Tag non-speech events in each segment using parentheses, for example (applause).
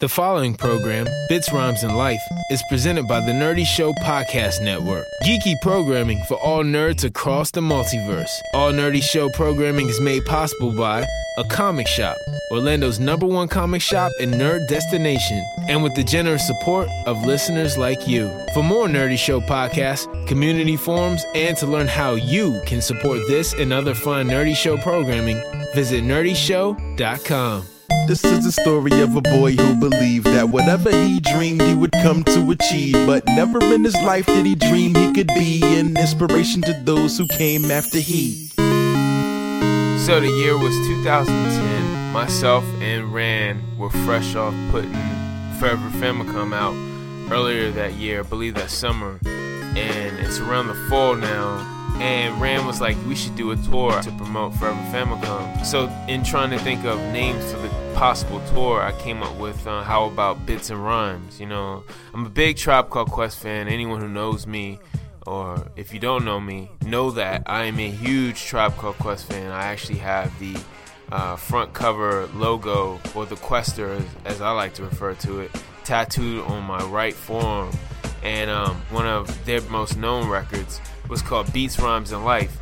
The following program, Bits, Rhymes, and Life, is presented by the Nerdy Show Podcast Network. Geeky programming for all nerds across the multiverse. All Nerdy Show programming is made possible by A Comic Shop, Orlando's number one comic shop and nerd destination, and with the generous support of listeners like you. For more Nerdy Show podcasts, community forums, and to learn how you can support this and other fun Nerdy Show programming, visit nerdyshow.com. This is the story of a boy who believed that whatever he dreamed he would come to achieve. But never in his life did he dream he could be an inspiration to those who came after he. So the year was 2010. Myself and Ran were fresh off putting Forever Famicom out earlier that year, I believe that summer. And it's around the fall now and Ran was like, we should do a tour to promote Forever Famicom. So, in trying to think of names for the possible tour, I came up with uh, how about Bits and Rhymes. You know, I'm a big Tribe Called Quest fan. Anyone who knows me, or if you don't know me, know that I am a huge Tribe Called Quest fan. I actually have the uh, front cover logo, or the Quester, as, I like to refer to it, tattooed on my right forearm. And um, one of their most known records was called Beats, Rhymes, and Life,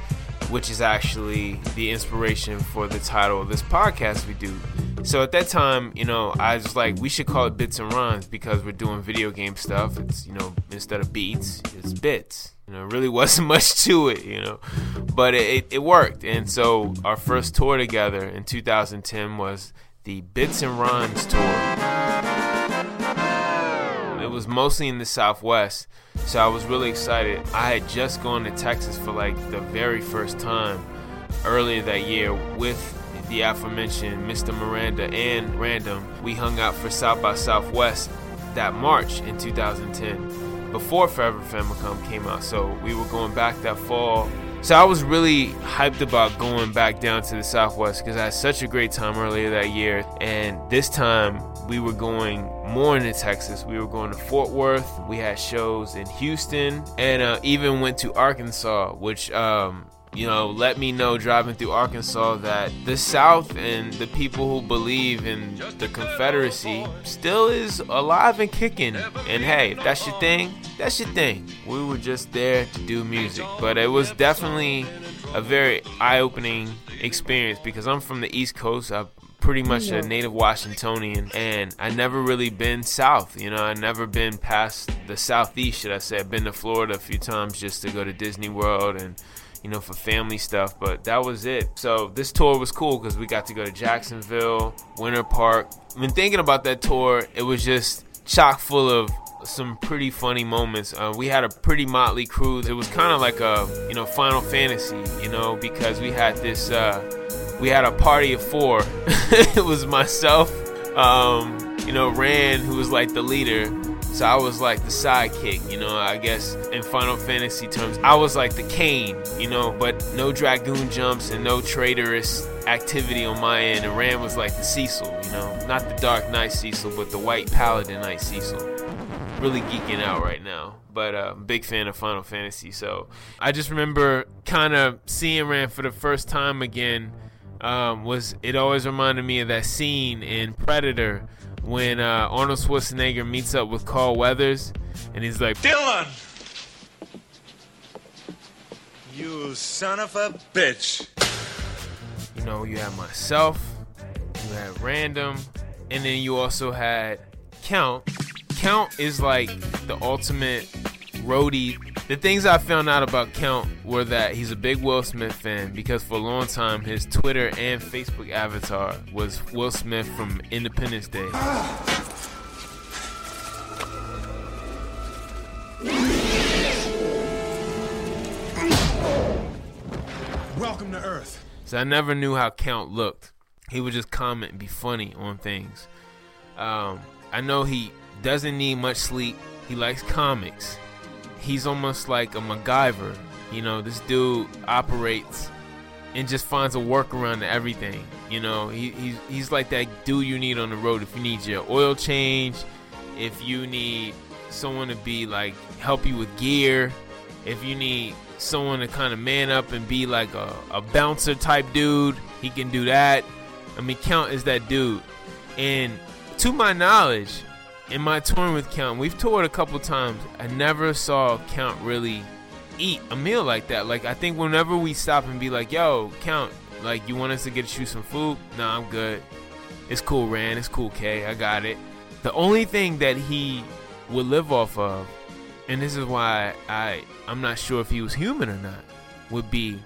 which is actually the inspiration for the title of this podcast we do. So at that time, you know, I was like, we should call it Bits and Rhymes because we're doing video game stuff. It's, you know, instead of beats, it's bits. You know, really (laughs) wasn't much to it, you know, but it, it worked. And so our first tour together in 2010 was the Bits and Rhymes tour. It was mostly in the Southwest, so I was really excited. I had just gone to Texas for like the very first time earlier that year with the aforementioned Mr. Miranda and Random. We hung out for South by Southwest that March in 2010 before Forever Famicom came out. So we were going back that fall. So I was really hyped about going back down to the Southwest because I had such a great time earlier that year. And this time we were going more into Texas. We were going to Fort Worth. We had shows in Houston and uh, even went to Arkansas, which, um, you know, let me know driving through Arkansas that the South and the people who believe in the Confederacy still is alive and kicking. And hey, if that's your thing, that's your thing. We were just there to do music. But it was definitely a very eye opening experience because I'm from the East Coast. I've pretty much a native Washingtonian, and I never really been south. You know, I never been past the southeast, should I say? I've been to Florida a few times just to go to Disney World and you know for family stuff, but that was it. So this tour was cool because we got to go to Jacksonville, Winter Park. When thinking about that tour, it was just chock full of some pretty funny moments. Uh, we had a pretty motley crew. It was kind of like a you know Final Fantasy, you know, because we had this. Uh, we had a party of four. (laughs) it was myself, um, you know, Rand, who was like the leader. So I was like the sidekick, you know, I guess in Final Fantasy terms. I was like the Kain, you know, but no Dragoon jumps and no traitorous activity on my end. And Rand was like the Cecil, you know, not the Dark Knight Cecil, but the White Paladin Knight Cecil. Really geeking out right now, but uh, big fan of Final Fantasy. So I just remember kind of seeing Rand for the first time again um, was it always reminded me of that scene in Predator when uh, Arnold Schwarzenegger meets up with Carl Weathers, and he's like, Dillon! You son of a bitch! You know, you had myself, you had Random, and then you also had Count. Count is like the ultimate roadie the things I found out about Count were that he's a big Will Smith fan because for a long time his Twitter and Facebook avatar was Will Smith from Independence Day. Welcome to Earth. So I never knew how Count looked. He would just comment and be funny on things. Um, I know he doesn't need much sleep. He likes comics. He's almost like a MacGyver. You know, this dude operates and just finds a workaround to everything. You know, he, he's he's like that dude you need on the road if you need your oil change, if you need someone to be like help you with gear, if you need someone to kind of man up and be like a, a bouncer type dude, he can do that. I mean, Count is that dude. And to my knowledge, in my touring with Count, we've toured a couple times. I never saw Count really eat a meal like that. Like I think whenever we stop and be like, "Yo, Count, like you want us to get you some food?" No, I'm good. It's cool, Ran. It's cool, K. I got it. The only thing that he would live off of, and this is why I I'm not sure if he was human or not, would be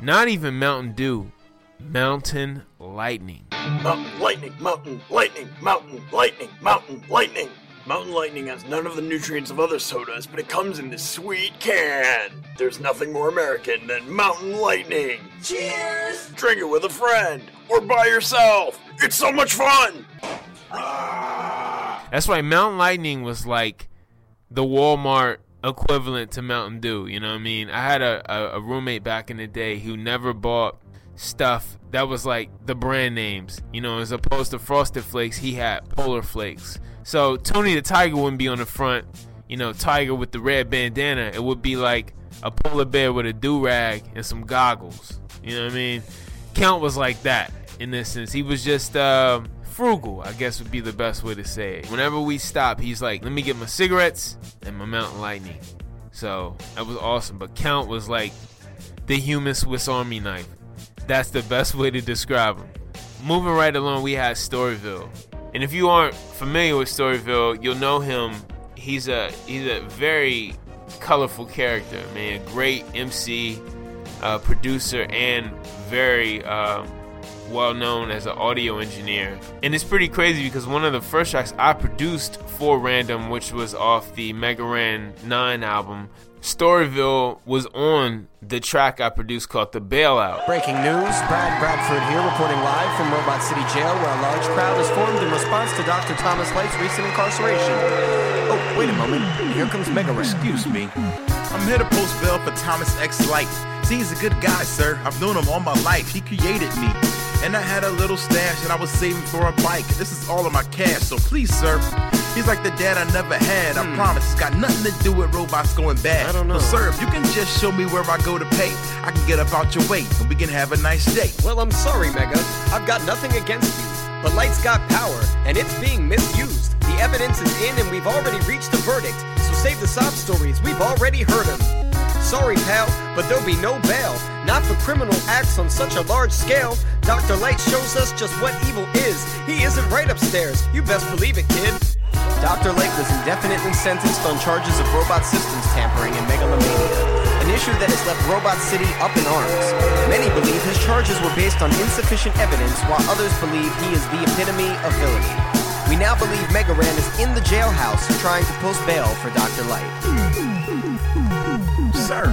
not even Mountain Dew, Mountain Lightning. Mountain lightning, mountain lightning, mountain lightning, mountain lightning. Mountain lightning has none of the nutrients of other sodas, but it comes in this sweet can. There's nothing more American than mountain lightning. Cheers! Drink it with a friend or by yourself. It's so much fun. That's why Mountain Lightning was like the Walmart equivalent to Mountain Dew. You know what I mean? I had a, a, a roommate back in the day who never bought stuff that was like the brand names. You know, as opposed to Frosted Flakes, he had Polar Flakes. So Tony the Tiger wouldn't be on the front. You know, Tiger with the red bandana. It would be like a polar bear with a do rag and some goggles. You know what I mean? Count was like that in this sense. He was just uh, frugal, I guess would be the best way to say it. Whenever we stop, he's like, let me get my cigarettes and my Mountain Lightning. So that was awesome. But Count was like the human Swiss Army knife. That's the best way to describe him. Moving right along, we had Storyville. And if you aren't familiar with Storyville, you'll know him. He's a he's a very colorful character, man. Great MC, uh, producer, and very uh, well known as an audio engineer. And it's pretty crazy because one of the first tracks I produced for Random, which was off the Mega Ran 9 album, Storyville was on the track I produced called The Bailout. Breaking news Brad Bradford here, reporting live from Robot City Jail, where a large crowd is formed in response to Dr. Thomas Light's recent incarceration. Oh, wait a moment. Here comes Mega Ran. Excuse me. I'm here to post bail for Thomas X Light. See, he's a good guy, sir. I've known him all my life. He created me. And I had a little stash that I was saving for a bike. This is all of my cash, so please, sir. He's like the dad I never had. I hmm. promise. It's got nothing to do with robots going bad. I don't know. So, sir, if you can just show me where I go to pay, I can get up out your way and we can have a nice day. Well, I'm sorry, Mega. I've got nothing against you. But Light's got power, and it's being misused. The evidence is in, and we've already reached a verdict. So save the sob stories. We've already heard them. Sorry, pal, but there'll be no bail. Not for criminal acts on such a large scale. Dr. Light shows us just what evil is. He isn't right upstairs. You best believe it, kid. Dr. Lake was indefinitely sentenced on charges of robot systems tampering and megalomania, an issue that has left Robot City up in arms. Many believe his charges were based on insufficient evidence, while others believe he is the epitome of villainy. We now believe Mega Ran is in the jailhouse trying to post bail for Dr. Light. Sir,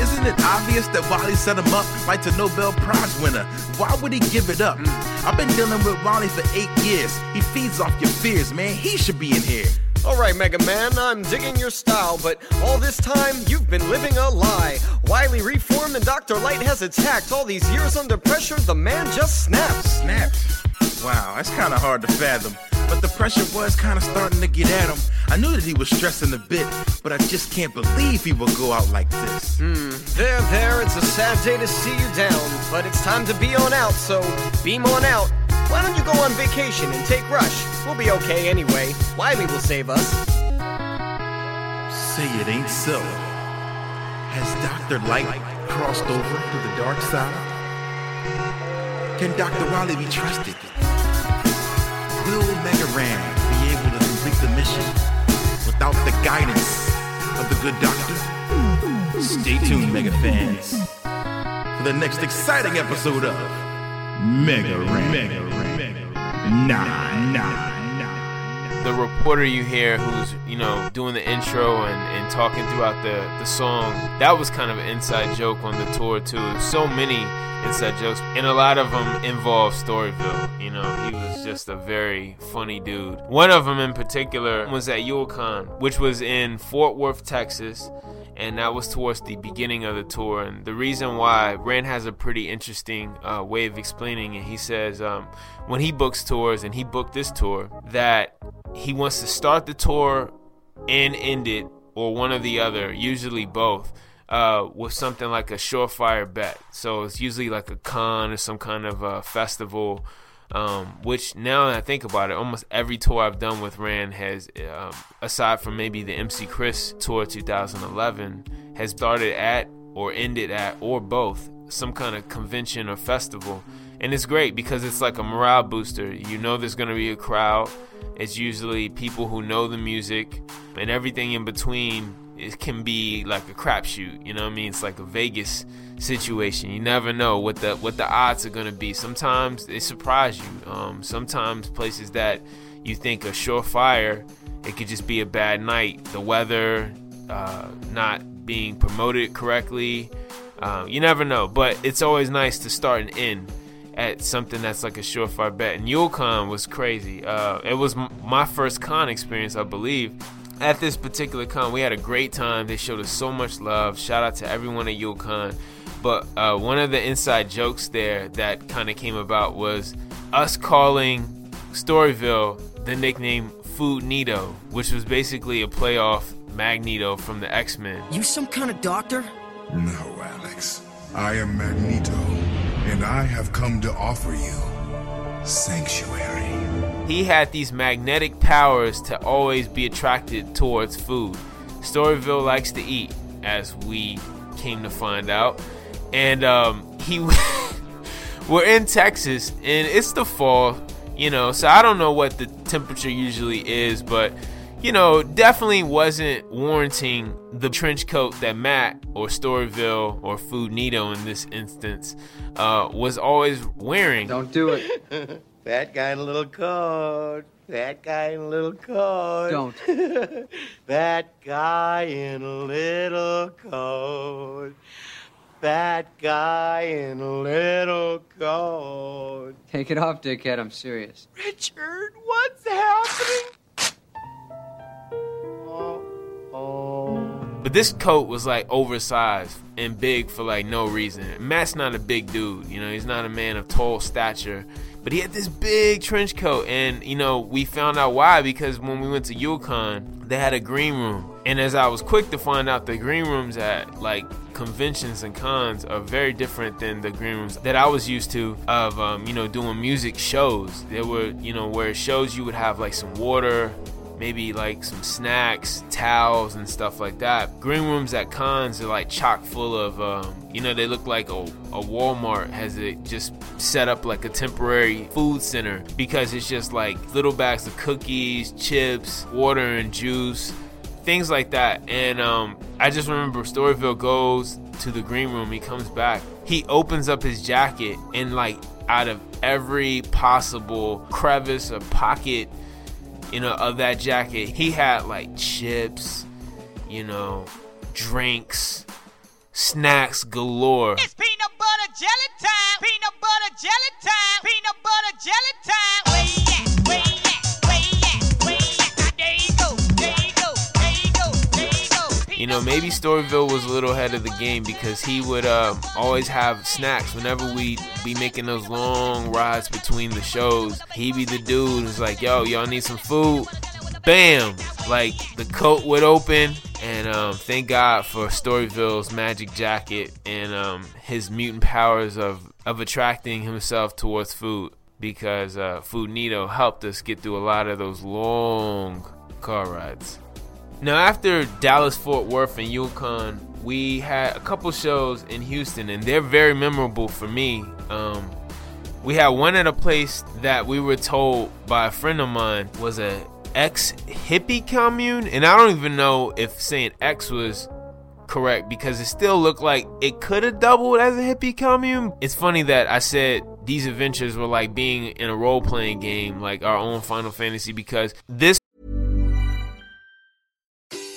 isn't it obvious that Wally set him up like a Nobel Prize winner? Why would he give it up? Mm. I've been dealing with Wally for eight years. He feeds off your fears, man. He should be in here. Alright, Mega Man, I'm digging your style, but all this time you've been living a lie. Wily reformed and Dr. Light has attacked. All these years under pressure, the man just snaps. Snapped. Wow, that's kind of hard to fathom. But the pressure was kind of starting to get at him. I knew that he was stressing a bit, but I just can't believe he would go out like this. Hmm, there, there, it's a sad day to see you down, but it's time to be on out, so beam on out. Why don't you go on vacation and take Rush? We'll be okay anyway. Wily will save us. Say it ain't so. Has Dr. Light crossed over to the dark side? Can Dr. Wily be trusted? Will Mega Ran be able to complete the mission without the guidance of the good doctor? Stay tuned, Mega fans, for the next exciting episode of Mega Ran. Mega Ran. Nine. Nine. The reporter you hear who's you know doing the intro and, and talking throughout the, the song that was kind of an inside joke on the tour too so many inside jokes and a lot of them involve storyville you know he was just a very funny dude one of them in particular was at YuleCon which was in fort worth texas and that was towards the beginning of the tour. And the reason why Rand has a pretty interesting uh, way of explaining it. He says um, when he books tours, and he booked this tour, that he wants to start the tour and end it, or one or the other, usually both. Uh, with something like a surefire bet. So it's usually like a con or some kind of a festival um, which now that I think about it, almost every tour I've done with Rand has, um, aside from maybe the MC Chris tour 2011, has started at or ended at or both some kind of convention or festival. And it's great because it's like a morale booster. You know there's going to be a crowd. It's usually people who know the music and everything in between. It can be like a crapshoot. You know what I mean? It's like a Vegas situation. You never know what the what the odds are going to be. Sometimes they surprise you. Um, sometimes places that you think are surefire, it could just be a bad night. The weather, uh, not being promoted correctly. Uh, you never know, but it's always nice to start and end at something that's like a surefire bet. And YuleCon was crazy. Uh, it was m- my first con experience, I believe. At this particular con, we had a great time. They showed us so much love. Shout out to everyone at YuleCon. But uh, one of the inside jokes there that kind of came about was us calling Storyville the nickname Food Nito, which was basically a playoff Magneto from the X Men. You some kind of doctor? No, Alex. I am Magneto, and I have come to offer you sanctuary. He had these magnetic powers to always be attracted towards food. Storyville likes to eat, as we came to find out and um, he (laughs) we're in Texas and it's the fall, you know, so I don't know what the temperature usually is, but you know, definitely wasn't warranting the trench coat that Matt or Storyville or Food Nito in this instance uh, was always wearing. Don't do it. (laughs) that guy in a little coat. That guy in a little coat. Don't. (laughs) that guy in a little coat fat guy in a little coat. Take it off, dickhead. I'm serious. Richard, what's happening? But this coat was like oversized and big for like no reason. Matt's not a big dude, you know, he's not a man of tall stature. But he had this big trench coat, and you know, we found out why because when we went to YuleCon, they had a green room. And as I was quick to find out, the green rooms at like conventions and cons are very different than the green rooms that I was used to of um, you know doing music shows. There were you know where shows you would have like some water, maybe like some snacks, towels, and stuff like that. Green rooms at cons are like chock full of, um, you know, they look like a, a Walmart has it just set up like a temporary food center because it's just like little bags of cookies, chips, water, and juice things like that. And um, I just remember Storyville goes to the green room. He comes back. He opens up his jacket and like out of every possible crevice or pocket, you know, of that jacket, he had like chips, you know, drinks, snacks galore. It's peanut butter jelly time. Peanut butter jelly time. Peanut butter jelly time. You know, maybe Storyville was a little ahead of the game because he would uh, always have snacks whenever we be making those long rides between the shows. He'd be the dude who's like, "Yo, y'all need some food." Bam! Like the coat would open, and um, thank God for Storyville's magic jacket and um, his mutant powers of of attracting himself towards food. Because uh, Food Nito helped us get through a lot of those long car rides. Now, after Dallas, Fort Worth, and YuleCon, we had a couple shows in Houston, and they're very memorable for me. Um, we had one at a place that we were told by a friend of mine was a ex hippie commune, and I don't even know if saying X was correct because it still looked like it could have doubled as a hippie commune. It's funny that I said these adventures were like being in a role playing game, like our own Final Fantasy, because this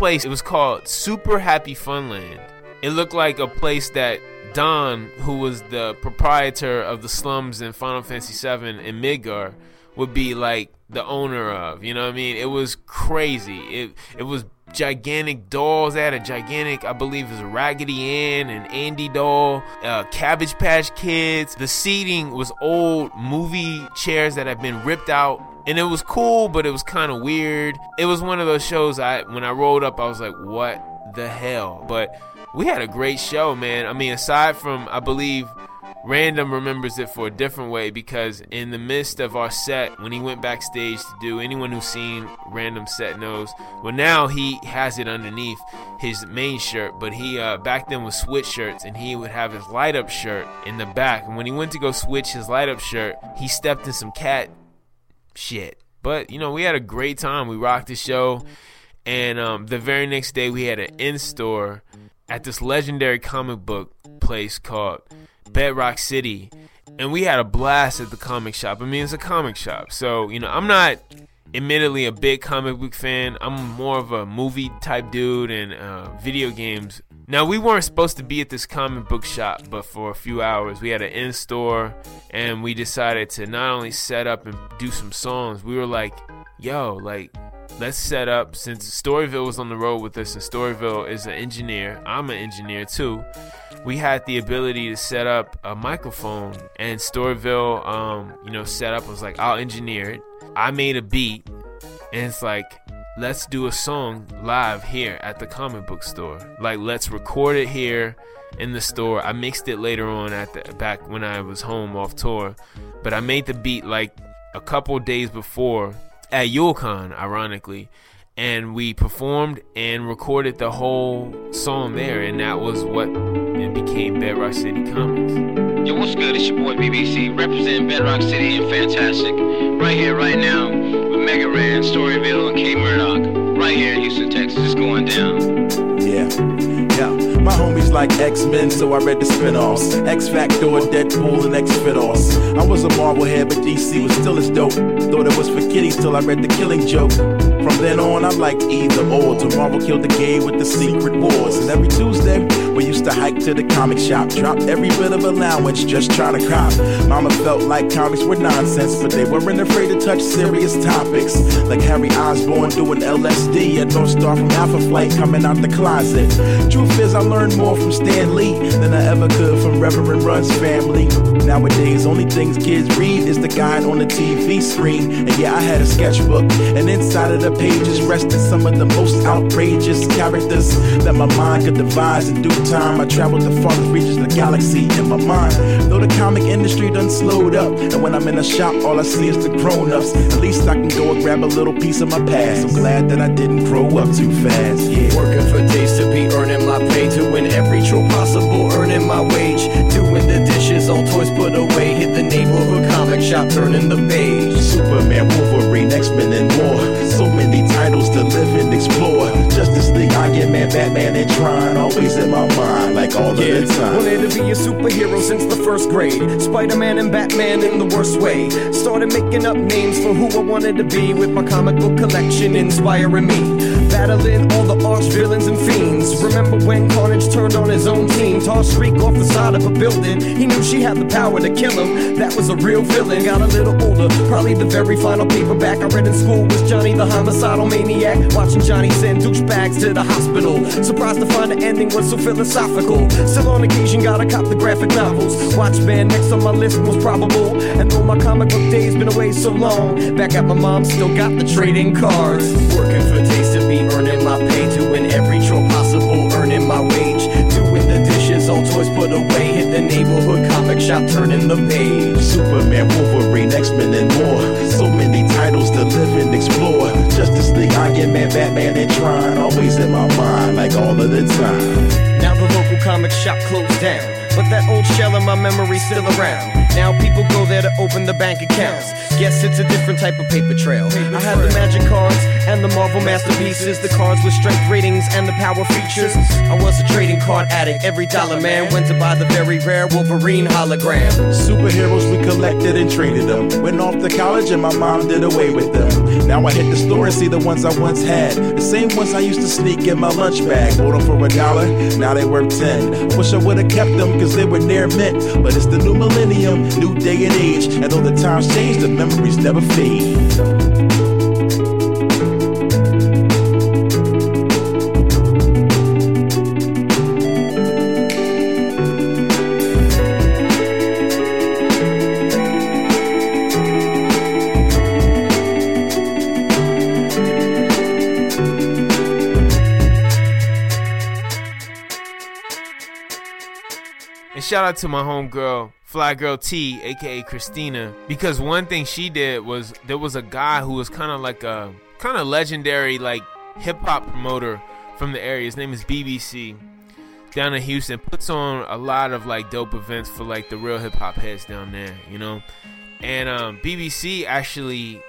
Place. It was called Super Happy Funland. It looked like a place that Don, who was the proprietor of the slums in Final Fantasy VII in Midgar, would be like the owner of. You know what I mean? It was crazy. It it was gigantic dolls. Had a gigantic, I believe, it was Raggedy Ann and Andy doll, uh, Cabbage Patch Kids. The seating was old movie chairs that had been ripped out and it was cool, but it was kind of weird. It was one of those shows I when I rolled up, I was like, "What the hell?" But we had a great show, man. I mean, aside from I believe Random remembers it for a different way because in the midst of our set, when he went backstage to do, anyone who's seen Random set knows. Well, now he has it underneath his main shirt, but he uh, back then was switch shirts, and he would have his light up shirt in the back. And when he went to go switch his light up shirt, he stepped in some cat shit. But you know, we had a great time. We rocked the show, and um, the very next day we had an in store at this legendary comic book place called Bedrock City, and we had a blast at the comic shop. I mean, it's a comic shop, so you know, I'm not admittedly a big comic book fan. I'm more of a movie type dude and uh, video games. Now we weren't supposed to be at this comic book shop, but for a few hours we had an in store, and we decided to not only set up and do some songs. We were like, "Yo, like." Let's set up since Storyville was on the road with us, and Storyville is an engineer. I'm an engineer too. We had the ability to set up a microphone and Storyville um, you know set up was like I'll engineer it. I made a beat and it's like let's do a song live here at the comic book store. Like let's record it here in the store. I mixed it later on at the back when I was home off tour but I made the beat like a couple days before at YuleCon ironically and we performed and recorded the whole song there and that was what it became Bedrock City Comics. Yo, what's good? It's your boy BBC, representing Bedrock City and Fantastic. Right here, right now, with Mega Ran, Storyville, and K Murdock. Right here in Houston, Texas. It's going down. Yeah. My homies like X-Men, so I read the spin-offs. X-Factor, Deadpool, and X-Fit-Offs. I was a Marvel head, but DC was still as dope. Thought it was for kiddies till I read The Killing Joke. From then on, I liked either or. Marvel killed the gay with the Secret Wars. And every Tuesday, we used to hike to the comic shop. Drop every bit of allowance, just trying to cop. Mama felt like comics were nonsense, but they weren't afraid to touch serious topics. Like Harry Osborn doing LSD and North Star from Alpha Flight coming out the closet. Truth is, I learned more from Stan Lee than I ever could from Reverend Run's family. Nowadays, only things kids read is the guide on the TV screen. And yeah, I had a sketchbook, and inside of the pages rested some of the most outrageous characters that my mind could devise in due time. I traveled the farthest reaches of the galaxy in my mind. Though the comic industry done slowed up, and when I'm in a shop, all I see is the grown ups. At least I can go and grab a little piece of my past. I'm glad that I didn't grow up too fast. Yeah. Working for days to be earning my pay, doing every chore possible, earning my wage, doing the dishes, all toys put away. Hit the neighborhood comic shop, turning the page. Superman, Wolverine, X-Men, and more. So many titles to live and explore. Justice League, Iron Man, Batman, and Tron. Always in my mind, like all Yeah, of the time. wanted to be a superhero since the first grade. Spider-Man and Batman in the worst way. Started making up names for who I wanted to be with my comic book collection inspiring me. Battling all the arch villains and fiends. Remember when Carnage turned on his own team, tossed Shriek off the side of a building? He knew she had the power to kill him. That was a real villain. Got a little older, probably the very final paperback I read in school was Johnny the homicidal maniac. Watching Johnny send douchebags to the hospital. Surprised to find the ending was so philosophical. Still on occasion, gotta cop the graphic novels. Watchmen next on my list was probable. And though my comic book days been away so long, back at my mom still got the trading cards. Working for days to be earning my pay, doing every chore possible, earning my wage. Doing the dishes, all toys put away. Hit the neighborhood comic shop, turning the page. Superman, Wolverine, X-Men, and more. So many titles to live and explore. Justice League, Iron Man, Batman, and Tron. Always in my mind, like all of the time. Now the local comic shop closed down. But that old shell in my memory's still around. Now people go there to open the bank accounts. Guess it's a different type of paper trail. I have the magic cards and the Marvel masterpieces, the cards with strength ratings and the power features. I was a trading card addict. Every dollar man went to buy the very rare Wolverine hologram. Superheroes we collected and traded them. Went off to college and my mom did away with them. Now I hit the store and see the ones I once had. The same ones I used to sneak in my lunch bag. Bought them for a dollar, now they worth ten. Wish I would've kept them cause they were near mint. But it's the new millennium, new day and age. And though the times change, the memories never fade. Shout out to my homegirl, Fly Girl T, aka Christina, because one thing she did was there was a guy who was kind of like a kind of legendary like hip hop promoter from the area. His name is BBC down in Houston. Puts on a lot of like dope events for like the real hip hop heads down there, you know. And um, BBC actually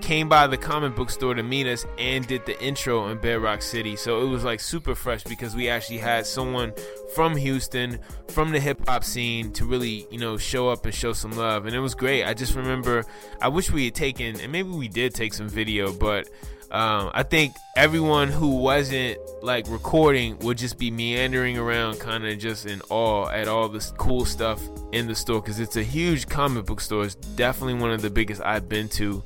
came by the comic book store to meet us and did the intro in Bedrock City. So it was like super fresh because we actually had someone from Houston, from the hip hop scene, to really, you know, show up and show some love. And it was great. I just remember, I wish we had taken, and maybe we did take some video, but um, I think everyone who wasn't like recording would just be meandering around, kind of just in awe at all this cool stuff in the store because it's a huge comic book store. It's definitely one of the biggest I've been to,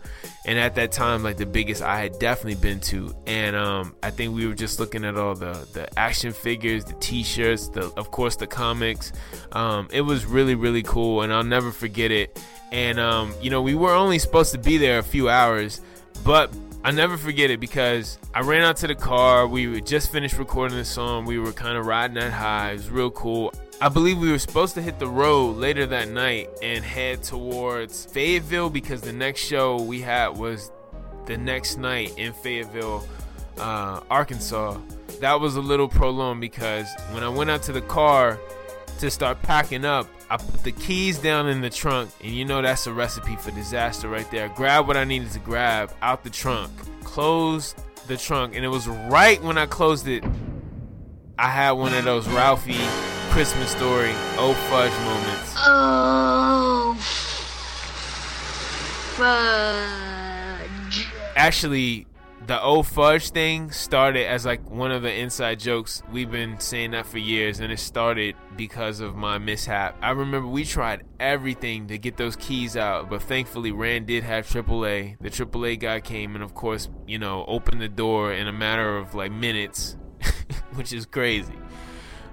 and at that time, like the biggest I had definitely been to. And um, I think we were just looking at all the the action figures, the T-shirts, the of course the comics. Um, it was really really cool, and I'll never forget it. And um, you know, we were only supposed to be there a few hours, but I never forget it because I ran out to the car. We just finished recording the song. We were kind of riding that high. It was real cool. I believe we were supposed to hit the road later that night and head towards Fayetteville because the next show we had was the next night in Fayetteville, uh, Arkansas. That was a little prolonged because when I went out to the car to start packing up, I put the keys down in the trunk, and you know that's a recipe for disaster right there. Grab what I needed to grab out the trunk, close the trunk, and it was right when I closed it. I had one of those Ralphie Christmas story, oh fudge moments. Oh, fudge. Actually, the old fudge thing started as like one of the inside jokes. We've been saying that for years, and it started because of my mishap. I remember we tried everything to get those keys out, but thankfully Rand did have AAA. The AAA guy came and, of course, you know, opened the door in a matter of like minutes, (laughs) which is crazy.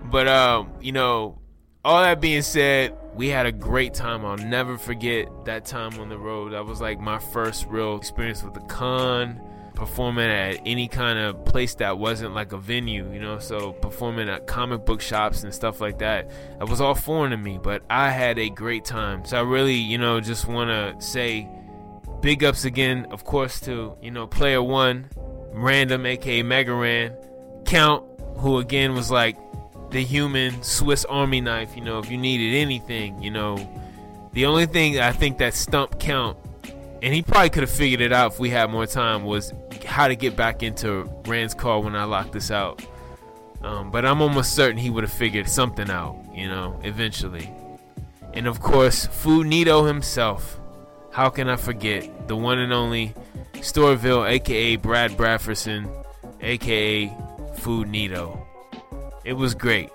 But um, you know, all that being said, we had a great time. I'll never forget that time on the road. That was like my first real experience with the con performing at any kind of place that wasn't like a venue, you know, so performing at comic book shops and stuff like that. That was all foreign to me, but I had a great time. So I really, you know, just want to say big ups again, of course, to, you know, player one, random, aka Megaran, Count, who again was like the human Swiss Army knife, you know, if you needed anything, you know. The only thing I think that stumped Count and he probably could have figured it out if we had more time was how to get back into Rand's car when I locked this out. Um, but I'm almost certain he would have figured something out, you know, eventually. And of course, Food Nito himself. How can I forget the one and only Storyville, aka Brad Bradfordson, aka Food Nito. It was great.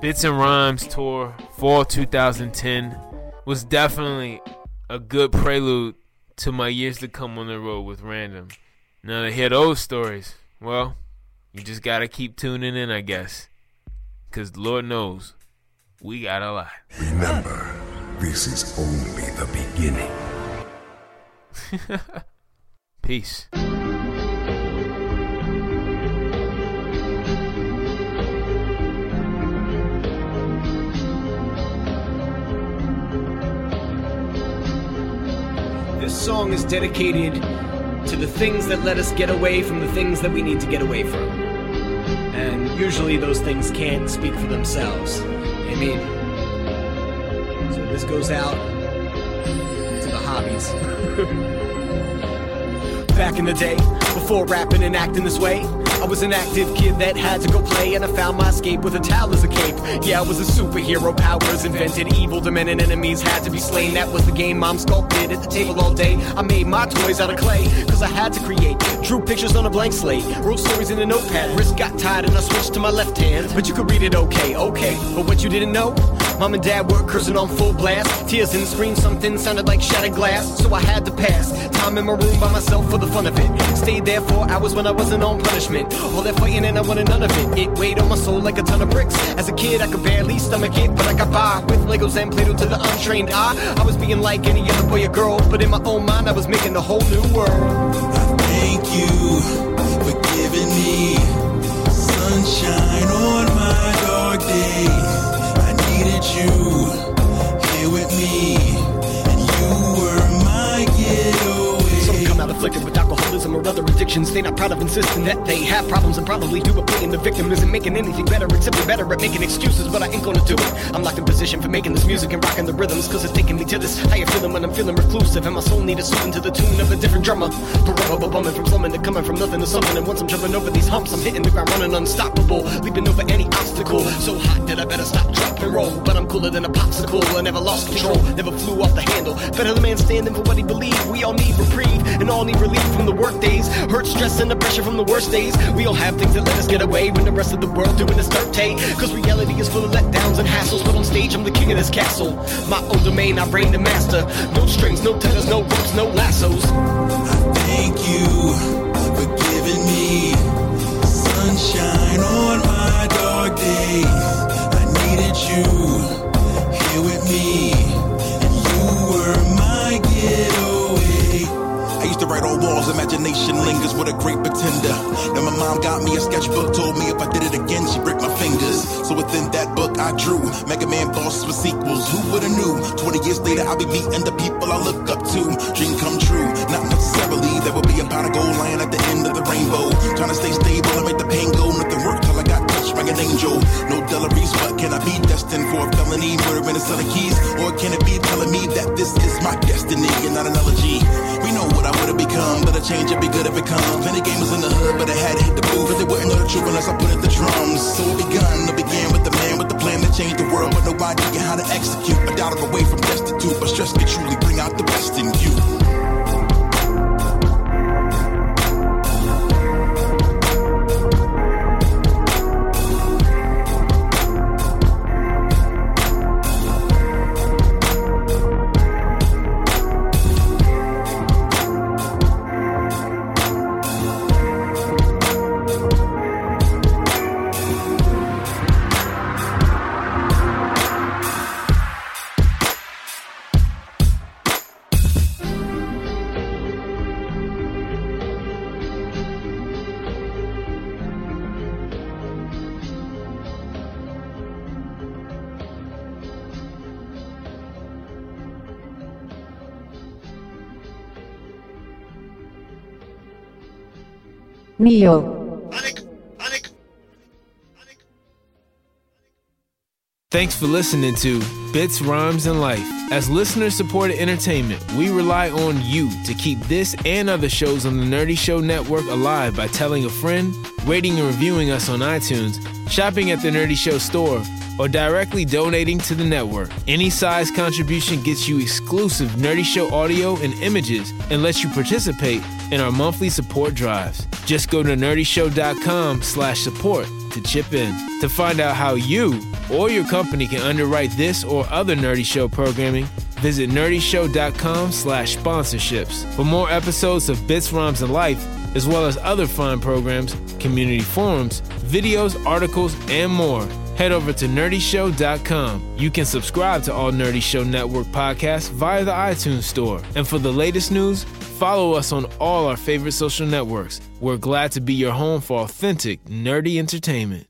Bits and Rhymes tour fall 2010 was definitely a good prelude to my years to come on the road with Random. Now to hear those stories, well, you just gotta keep tuning in, I guess. Cause Lord knows, we got a lot. Remember, this is only the beginning. (laughs) Peace. Song is dedicated to the things that let us get away from the things that we need to get away from. And usually those things can't speak for themselves. I mean, so this goes out to the hobbies. (laughs) Back in the day, before rapping and acting this way, I was an active kid that had to go play, and I found my escape with a towel as a cape. Yeah, I was a superhero, powers invented, evil, demented enemies had to be slain. That was the game mom sculpted at the table all day. I made my toys out of clay, cause I had to create. Drew pictures on a blank slate, wrote stories in a notepad. Wrist got tired, and I switched to my left hand. But you could read it okay, okay. But what you didn't know? Mom and dad were cursing on full blast. Tears in the screen, something sounded like shattered glass. So I had to pass time in my room by myself for the fun of it. Stayed there for hours when I wasn't on punishment. All that fighting and I wanted none of it. It weighed on my soul like a ton of bricks. As a kid, I could barely stomach it, but I got by with Legos and Play-Doh to the untrained eye. I was being like any other boy or girl, but in my own mind, I was making a whole new world. I Thank you for giving me sunshine on my dark days. You here with me, and you were my getaway. Some come out afflicted with alcoholism or other addictions. They not proud of insisting that they have problems and probably do. But playing the victim isn't making anything better. It's simply better at making excuses, but I ain't gonna do it. I'm locked in position for making this music and rocking the rhythms, cause it's taking me to this higher feeling when I'm feeling reclusive. And my soul needed soothing to the tune of a different drummer. Forever bumming from slumming to coming from nothing to something. And once I'm jumping over these humps, I'm hitting the ground running unstoppable. Leaping over any So hot that I better stop, drop, and roll. But I'm cooler than a popsicle. I never lost control, never flew off the handle. Better the man standing for what he believed. We all need reprieve and all need relief from the work days. Hurt, stress, and the pressure from the worst days. We all have things that let us get away when the rest of the world doing this dirt take. Cause reality is full of letdowns and hassles. But on stage, I'm the king of this castle. My own domain, I reign the master. No strings, no tethers, no ropes, no lassos. I Thank you for giving me sunshine on my dark days. I needed you here with me, and you were my getaway. I used to write on walls, imagination lingers with a great pretender. Then my mom got me a sketchbook, told me if I did it again, she'd break my fingers. So within that book I drew, Mega Man bosses with sequels. Who would've knew? 20 years later, I'll be meeting the people I look up to. Dream come true, not necessarily. There will be a pot of gold lying at the end of the rainbow. Trying to stay stable and be destined for a felony, murder and a selling keys? Or can it be telling me that this is my destiny and not an elegy? We know what I would've become, but a change would be good if it comes. Plenty gamers in the hood, but I had to hit the booth, but they wouldn't know the truth unless I put it the drums. So it begun, it began with the man with the plan to change the world, but no idea how to execute. A dollar away from destitute, but stress can truly bring out the best in you. Neo. Thanks for listening to Bits, Rhymes, and Life. As listener supported entertainment, we rely on you to keep this and other shows on the Nerdy Show Network alive by telling a friend, rating and reviewing us on iTunes, shopping at the Nerdy Show store, or directly donating to the network. Any size contribution gets you exclusive Nerdy Show audio and images and lets you participate in our monthly support drives. Just go to nerdyshow.com slash support to chip in. To find out how you or your company can underwrite this or other Nerdy Show programming, visit nerdyshow.com slash sponsorships. For more episodes of Bits, Rhymes, and Life, as well as other fun programs, community forums, videos, articles, and more, head over to nerdyshow.com. You can subscribe to all Nerdy Show Network podcasts via the iTunes Store. And for the latest news, follow us on all our favorite social networks. We're glad to be your home for authentic, nerdy entertainment.